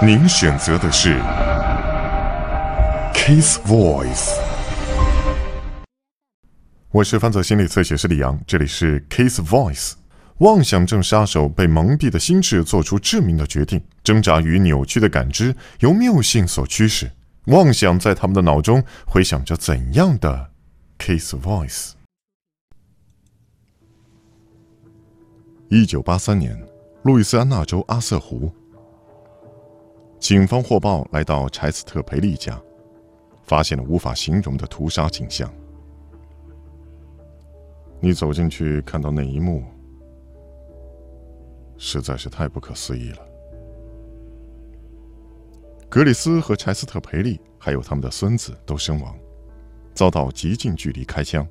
您选择的是 Kiss Voice。我是犯罪心理测写师李阳，这里是 Kiss Voice。妄想症杀手被蒙蔽的心智做出致命的决定，挣扎与扭曲的感知由谬性所驱使。妄想在他们的脑中回响着怎样的 Kiss Voice？一九八三年，路易斯安那州阿瑟湖。警方获报来到柴斯特·培利家，发现了无法形容的屠杀景象。你走进去看到那一幕，实在是太不可思议了。格里斯和柴斯特·培利还有他们的孙子都身亡，遭到极近距离开枪。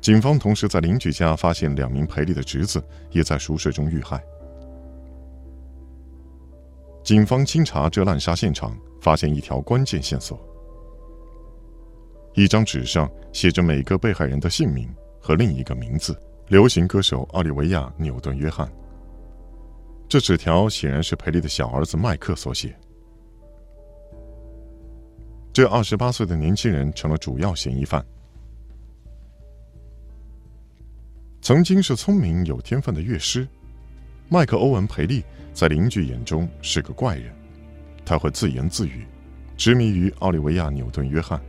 警方同时在邻居家发现两名培利的侄子也在熟睡中遇害。警方清查这滥杀现场，发现一条关键线索：一张纸上写着每个被害人的姓名和另一个名字——流行歌手奥利维亚·纽顿·约翰。这纸条显然是培利的小儿子麦克所写。这二十八岁的年轻人成了主要嫌疑犯。曾经是聪明有天分的乐师，麦克·欧文·培利。在邻居眼中是个怪人，他会自言自语，执迷于奥利维亚·纽顿·约翰。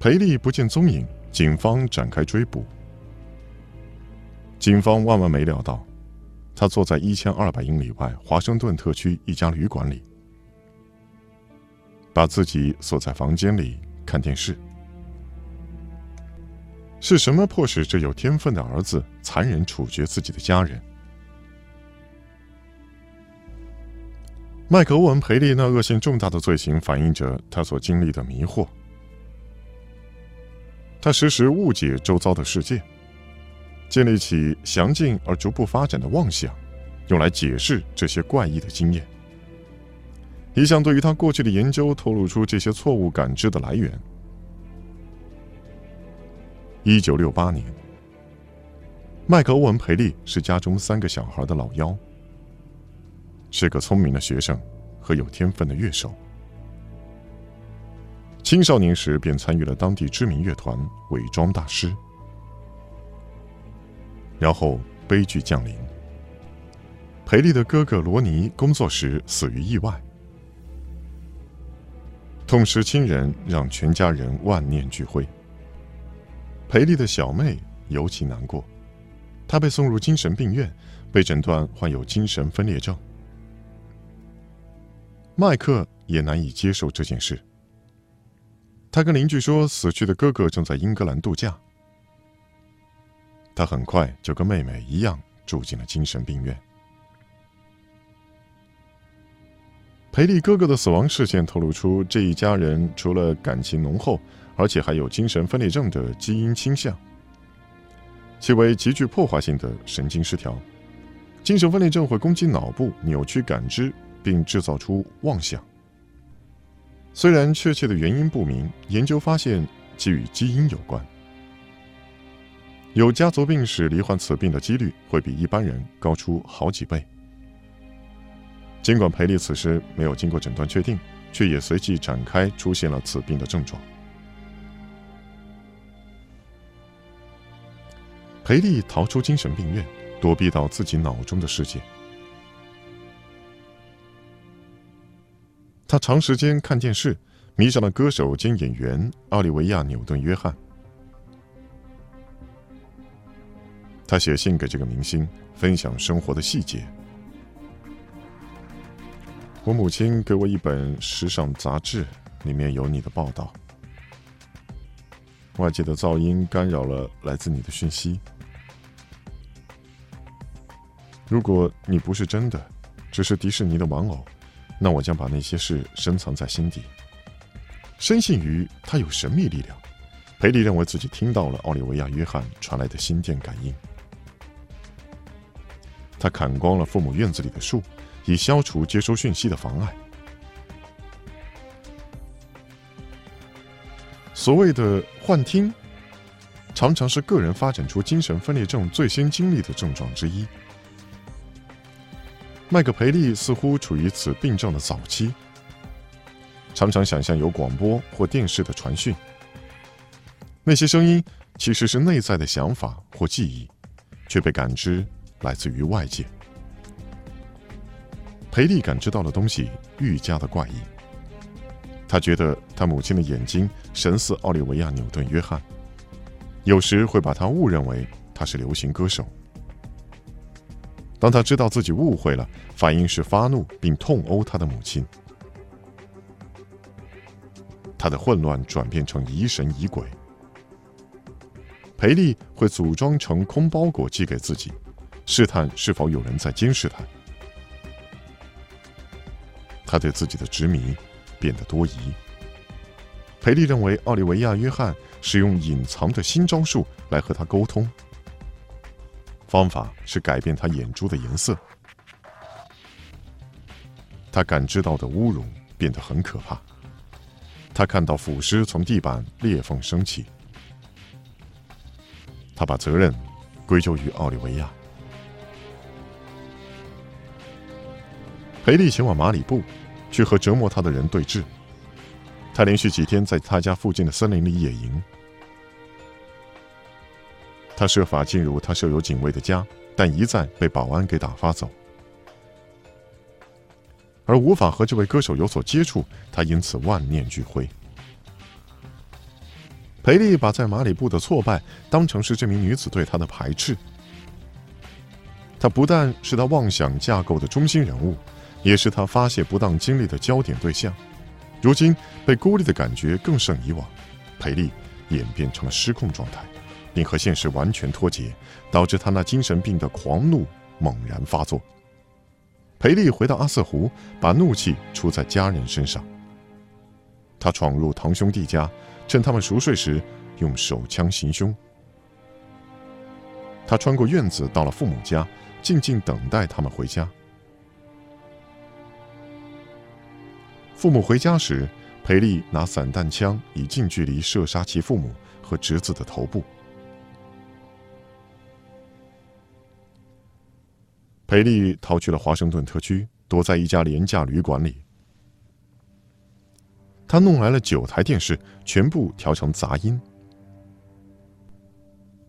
培利不见踪影，警方展开追捕。警方万万没料到，他坐在一千二百英里外华盛顿特区一家旅馆里，把自己锁在房间里看电视。是什么迫使这有天分的儿子残忍处决自己的家人？麦克欧文·培利那恶性重大的罪行，反映着他所经历的迷惑。他时时误解周遭的世界，建立起详尽而逐步发展的妄想，用来解释这些怪异的经验。一项对于他过去的研究透露出这些错误感知的来源。一九六八年，麦克欧文·培利是家中三个小孩的老幺，是个聪明的学生和有天分的乐手。青少年时便参与了当地知名乐团——伪装大师。然后悲剧降临，培利的哥哥罗尼工作时死于意外，痛失亲人让全家人万念俱灰。裴丽的小妹尤其难过，她被送入精神病院，被诊断患有精神分裂症。麦克也难以接受这件事。他跟邻居说，死去的哥哥正在英格兰度假。他很快就跟妹妹一样住进了精神病院。裴丽哥哥的死亡事件透露出，这一家人除了感情浓厚。而且还有精神分裂症的基因倾向，其为极具破坏性的神经失调。精神分裂症会攻击脑部，扭曲感知，并制造出妄想。虽然确切的原因不明，研究发现其与基因有关。有家族病史罹患此病的几率会比一般人高出好几倍。尽管培利此时没有经过诊断确定，却也随即展开出现了此病的症状。裴丽逃出精神病院，躲避到自己脑中的世界。他长时间看电视，迷上了歌手兼演员奥利维亚·纽顿·约翰。他写信给这个明星，分享生活的细节。我母亲给我一本时尚杂志，里面有你的报道。外界的噪音干扰了来自你的讯息。如果你不是真的，只是迪士尼的玩偶，那我将把那些事深藏在心底。深信于他有神秘力量，裴利认为自己听到了奥利维亚·约翰传来的心电感应。他砍光了父母院子里的树，以消除接收讯息的妨碍。所谓的幻听，常常是个人发展出精神分裂症最先经历的症状之一。麦克培利似乎处于此病症的早期，常常想象有广播或电视的传讯，那些声音其实是内在的想法或记忆，却被感知来自于外界。培利感知到的东西愈加的怪异，他觉得他母亲的眼睛神似奥利维亚·纽顿·约翰，有时会把他误认为他是流行歌手。当他知道自己误会了，反应是发怒并痛殴他的母亲。他的混乱转变成疑神疑鬼。培利会组装成空包裹寄给自己，试探是否有人在监视他。他对自己的执迷变得多疑。培利认为奥利维亚·约翰使用隐藏的新招数来和他沟通，方法是改变他眼珠的颜色。他感知到的侮辱变得很可怕。他看到腐尸从地板裂缝升起。他把责任归咎于奥利维亚。培利前往马里布，去和折磨他的人对峙。他连续几天在他家附近的森林里野营。他设法进入他设有警卫的家，但一再被保安给打发走。而无法和这位歌手有所接触，他因此万念俱灰。培利把在马里布的挫败当成是这名女子对他的排斥。他不但是他妄想架构的中心人物。也是他发泄不当精力的焦点对象，如今被孤立的感觉更胜以往，裴利演变成了失控状态，并和现实完全脱节，导致他那精神病的狂怒猛然发作。裴利回到阿瑟湖，把怒气出在家人身上。他闯入堂兄弟家，趁他们熟睡时，用手枪行凶。他穿过院子，到了父母家，静静等待他们回家。父母回家时，裴利拿散弹枪以近距离射杀其父母和侄子的头部。裴利逃去了华盛顿特区，躲在一家廉价旅馆里。他弄来了九台电视，全部调成杂音。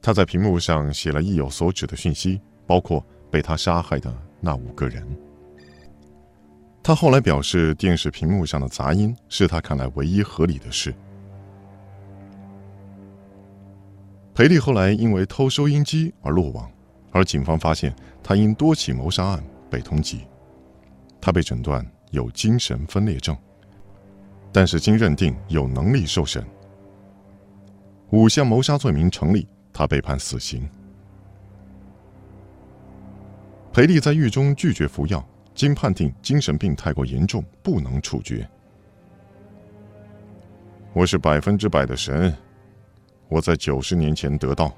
他在屏幕上写了意有所指的讯息，包括被他杀害的那五个人。他后来表示，电视屏幕上的杂音是他看来唯一合理的事。裴利后来因为偷收音机而落网，而警方发现他因多起谋杀案被通缉。他被诊断有精神分裂症，但是经认定有能力受审。五项谋杀罪名成立，他被判死刑。裴利在狱中拒绝服药。经判定精神病太过严重，不能处决。我是百分之百的神，我在九十年前得到，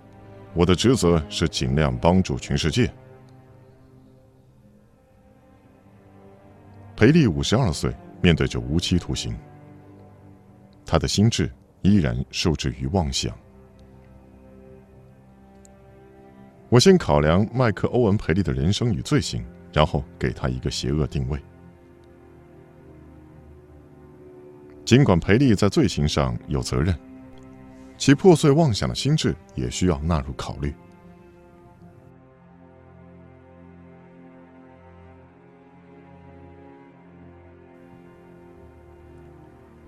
我的职责是尽量帮助全世界。裴利五十二岁，面对着无期徒刑，他的心智依然受制于妄想。我先考量麦克欧文·培利的人生与罪行。然后给他一个邪恶定位。尽管培利在罪行上有责任，其破碎妄想的心智也需要纳入考虑。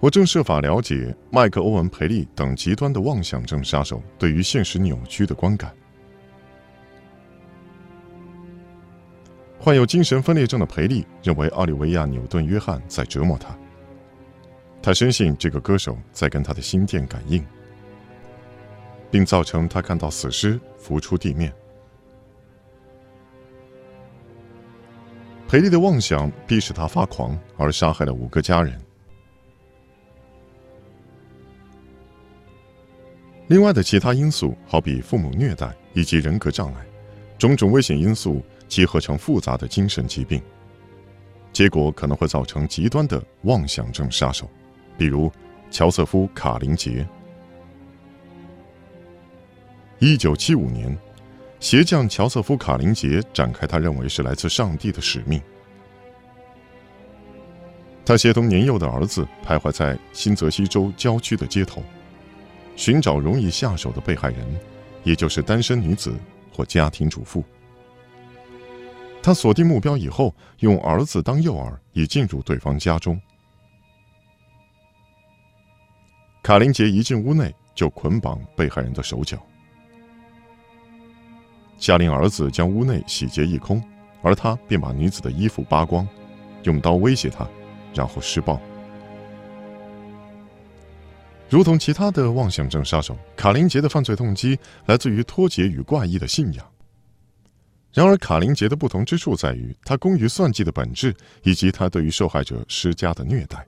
我正设法了解麦克欧文·培利等极端的妄想症杀手对于现实扭曲的观感。患有精神分裂症的培利认为奥利维亚·纽顿·约翰在折磨他。他深信这个歌手在跟他的心电感应，并造成他看到死尸浮出地面。培利的妄想逼使他发狂，而杀害了五个家人。另外的其他因素，好比父母虐待以及人格障碍，种种危险因素。集合成复杂的精神疾病，结果可能会造成极端的妄想症杀手，比如乔瑟夫·卡林杰。一九七五年，鞋匠乔瑟夫·卡林杰展开他认为是来自上帝的使命，他协同年幼的儿子徘徊在新泽西州郊区的街头，寻找容易下手的被害人，也就是单身女子或家庭主妇。他锁定目标以后，用儿子当诱饵，以进入对方家中。卡林杰一进屋内就捆绑被害人的手脚，下令儿子将屋内洗劫一空，而他便把女子的衣服扒光，用刀威胁她，然后施暴。如同其他的妄想症杀手，卡林杰的犯罪动机来自于脱节与怪异的信仰。然而，卡林杰的不同之处在于他工于算计的本质，以及他对于受害者施加的虐待。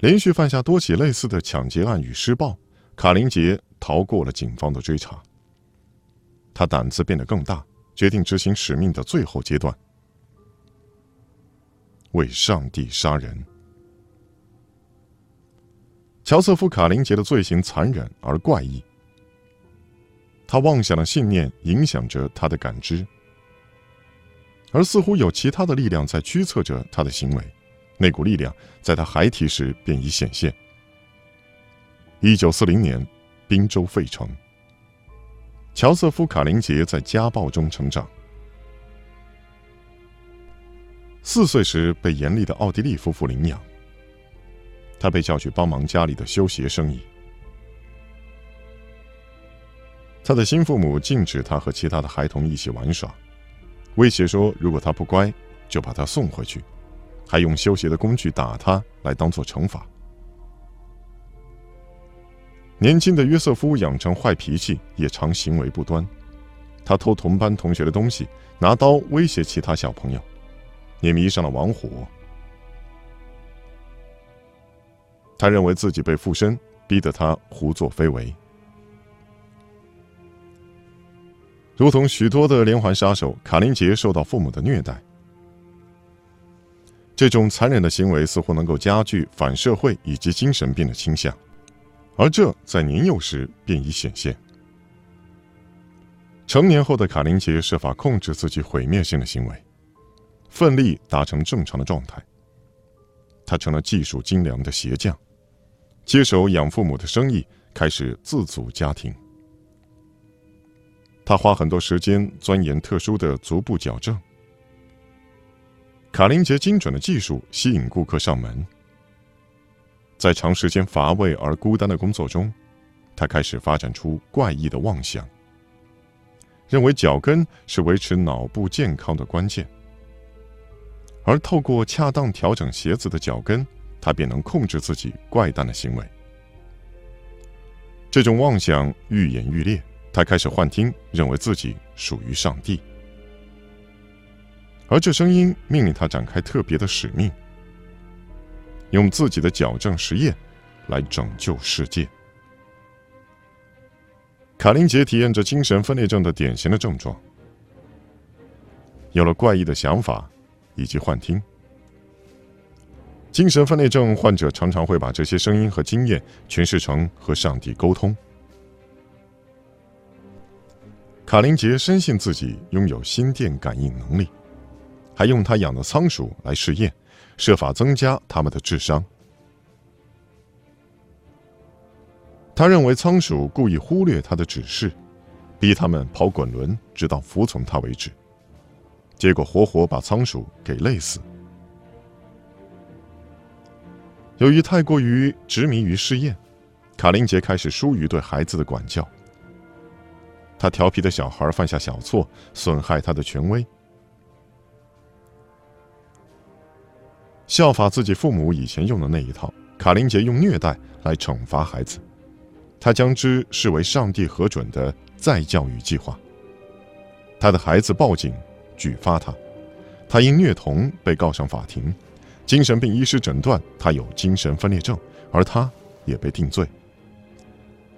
连续犯下多起类似的抢劫案与施暴，卡林杰逃过了警方的追查。他胆子变得更大，决定执行使命的最后阶段——为上帝杀人。乔瑟夫·卡林杰的罪行残忍而怪异。他妄想的信念影响着他的感知，而似乎有其他的力量在驱策着他的行为。那股力量在他孩提时便已显现。一九四零年，宾州费城，乔瑟夫·卡林杰在家暴中成长。四岁时被严厉的奥地利夫妇领养，他被叫去帮忙家里的修鞋生意。他的新父母禁止他和其他的孩童一起玩耍，威胁说如果他不乖，就把他送回去，还用修鞋的工具打他来当做惩罚。年轻的约瑟夫养成坏脾气，也常行为不端，他偷同班同学的东西，拿刀威胁其他小朋友，也迷上了玩火。他认为自己被附身，逼得他胡作非为。如同许多的连环杀手，卡林杰受到父母的虐待。这种残忍的行为似乎能够加剧反社会以及精神病的倾向，而这在年幼时便已显现。成年后的卡林杰设法控制自己毁灭性的行为，奋力达成正常的状态。他成了技术精良的鞋匠，接手养父母的生意，开始自组家庭。他花很多时间钻研特殊的足部矫正。卡林杰精准的技术吸引顾客上门。在长时间乏味而孤单的工作中，他开始发展出怪异的妄想，认为脚跟是维持脑部健康的关键。而透过恰当调整鞋子的脚跟，他便能控制自己怪诞的行为。这种妄想愈演愈烈。他开始幻听，认为自己属于上帝，而这声音命令他展开特别的使命，用自己的矫正实验来拯救世界。卡林杰体验着精神分裂症的典型的症状，有了怪异的想法以及幻听。精神分裂症患者常常会把这些声音和经验诠释成和上帝沟通。卡林杰深信自己拥有心电感应能力，还用他养的仓鼠来试验，设法增加他们的智商。他认为仓鼠故意忽略他的指示，逼他们跑滚轮，直到服从他为止，结果活活把仓鼠给累死。由于太过于执迷于试验，卡林杰开始疏于对孩子的管教。他调皮的小孩犯下小错，损害他的权威，效法自己父母以前用的那一套。卡林杰用虐待来惩罚孩子，他将之视为上帝核准的再教育计划。他的孩子报警举发他，他因虐童被告上法庭，精神病医师诊断他有精神分裂症，而他也被定罪。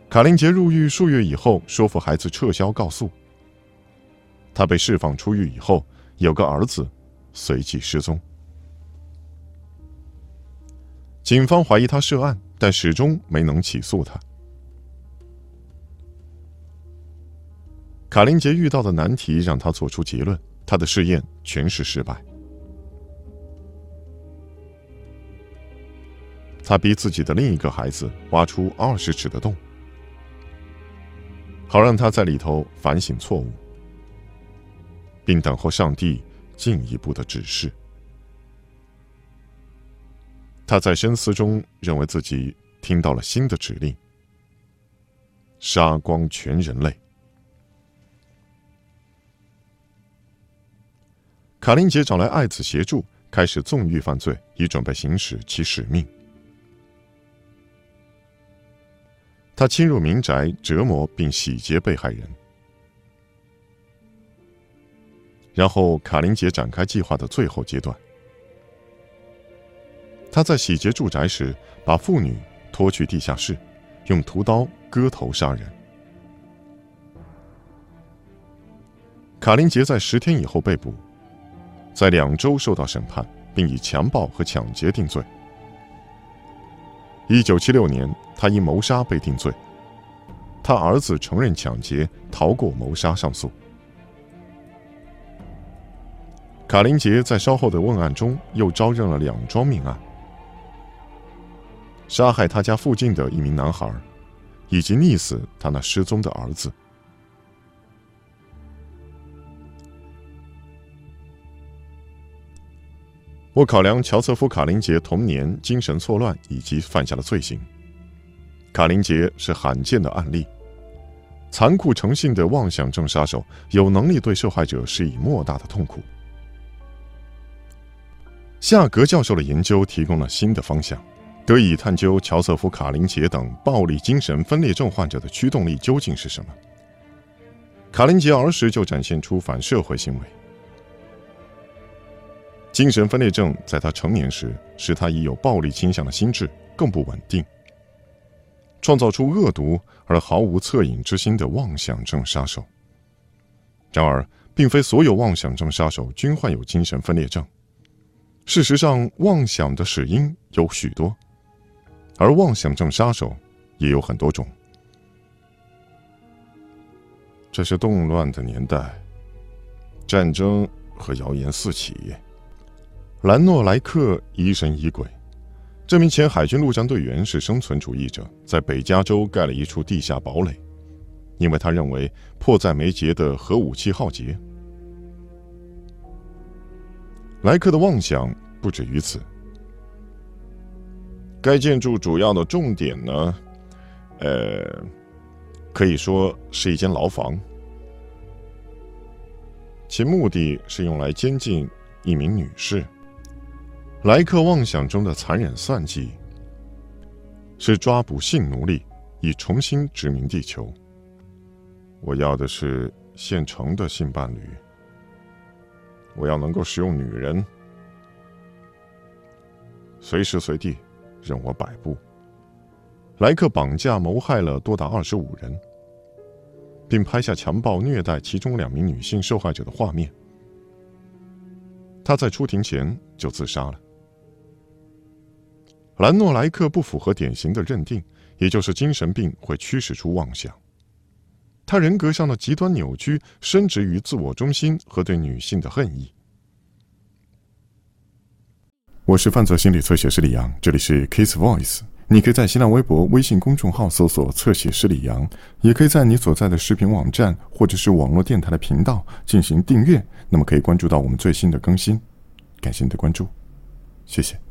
卡林杰入狱数月以后，说服孩子撤销告诉。他被释放出狱以后，有个儿子随即失踪。警方怀疑他涉案，但始终没能起诉他。卡林杰遇到的难题让他做出结论：他的试验全是失败。他逼自己的另一个孩子挖出二十尺的洞，好让他在里头反省错误，并等候上帝进一步的指示。他在深思中认为自己听到了新的指令：杀光全人类。卡林杰找来爱子协助，开始纵欲犯罪，以准备行使其使命。他侵入民宅，折磨并洗劫被害人，然后卡林杰展开计划的最后阶段。他在洗劫住宅时，把妇女拖去地下室，用屠刀割头杀人。卡林杰在十天以后被捕，在两周受到审判，并以强暴和抢劫定罪。一九七六年，他因谋杀被定罪。他儿子承认抢劫，逃过谋杀上诉。卡林杰在稍后的问案中又招认了两桩命案。杀害他家附近的一名男孩，以及溺死他那失踪的儿子。我考量乔瑟夫·卡林杰童年精神错乱以及犯下的罪行。卡林杰是罕见的案例，残酷诚信的妄想症杀手，有能力对受害者施以莫大的痛苦。夏格教授的研究提供了新的方向。得以探究乔瑟夫·卡林杰等暴力精神分裂症患者的驱动力究竟是什么。卡林杰儿时就展现出反社会行为，精神分裂症在他成年时使他已有暴力倾向的心智更不稳定，创造出恶毒而毫无恻隐之心的妄想症杀手。然而，并非所有妄想症杀手均患有精神分裂症。事实上，妄想的始因有许多。而妄想症杀手也有很多种。这是动乱的年代，战争和谣言四起。兰诺莱克疑神疑鬼，这名前海军陆战队员是生存主义者，在北加州盖了一处地下堡垒，因为他认为迫在眉睫的核武器浩劫。莱克的妄想不止于此。该建筑主要的重点呢，呃，可以说是一间牢房，其目的是用来监禁一名女士。莱克妄想中的残忍算计是抓捕性奴隶，以重新殖民地球。我要的是现成的性伴侣，我要能够使用女人，随时随地。任我摆布。莱克绑架、谋害了多达二十五人，并拍下强暴、虐待其中两名女性受害者的画面。他在出庭前就自杀了。兰诺莱克不符合典型的认定，也就是精神病会驱使出妄想。他人格上的极端扭曲，深植于自我中心和对女性的恨意。我是犯罪心理测写师李阳，这里是 Kiss Voice。你可以在新浪微博、微信公众号搜索“测写师李阳”，也可以在你所在的视频网站或者是网络电台的频道进行订阅，那么可以关注到我们最新的更新。感谢你的关注，谢谢。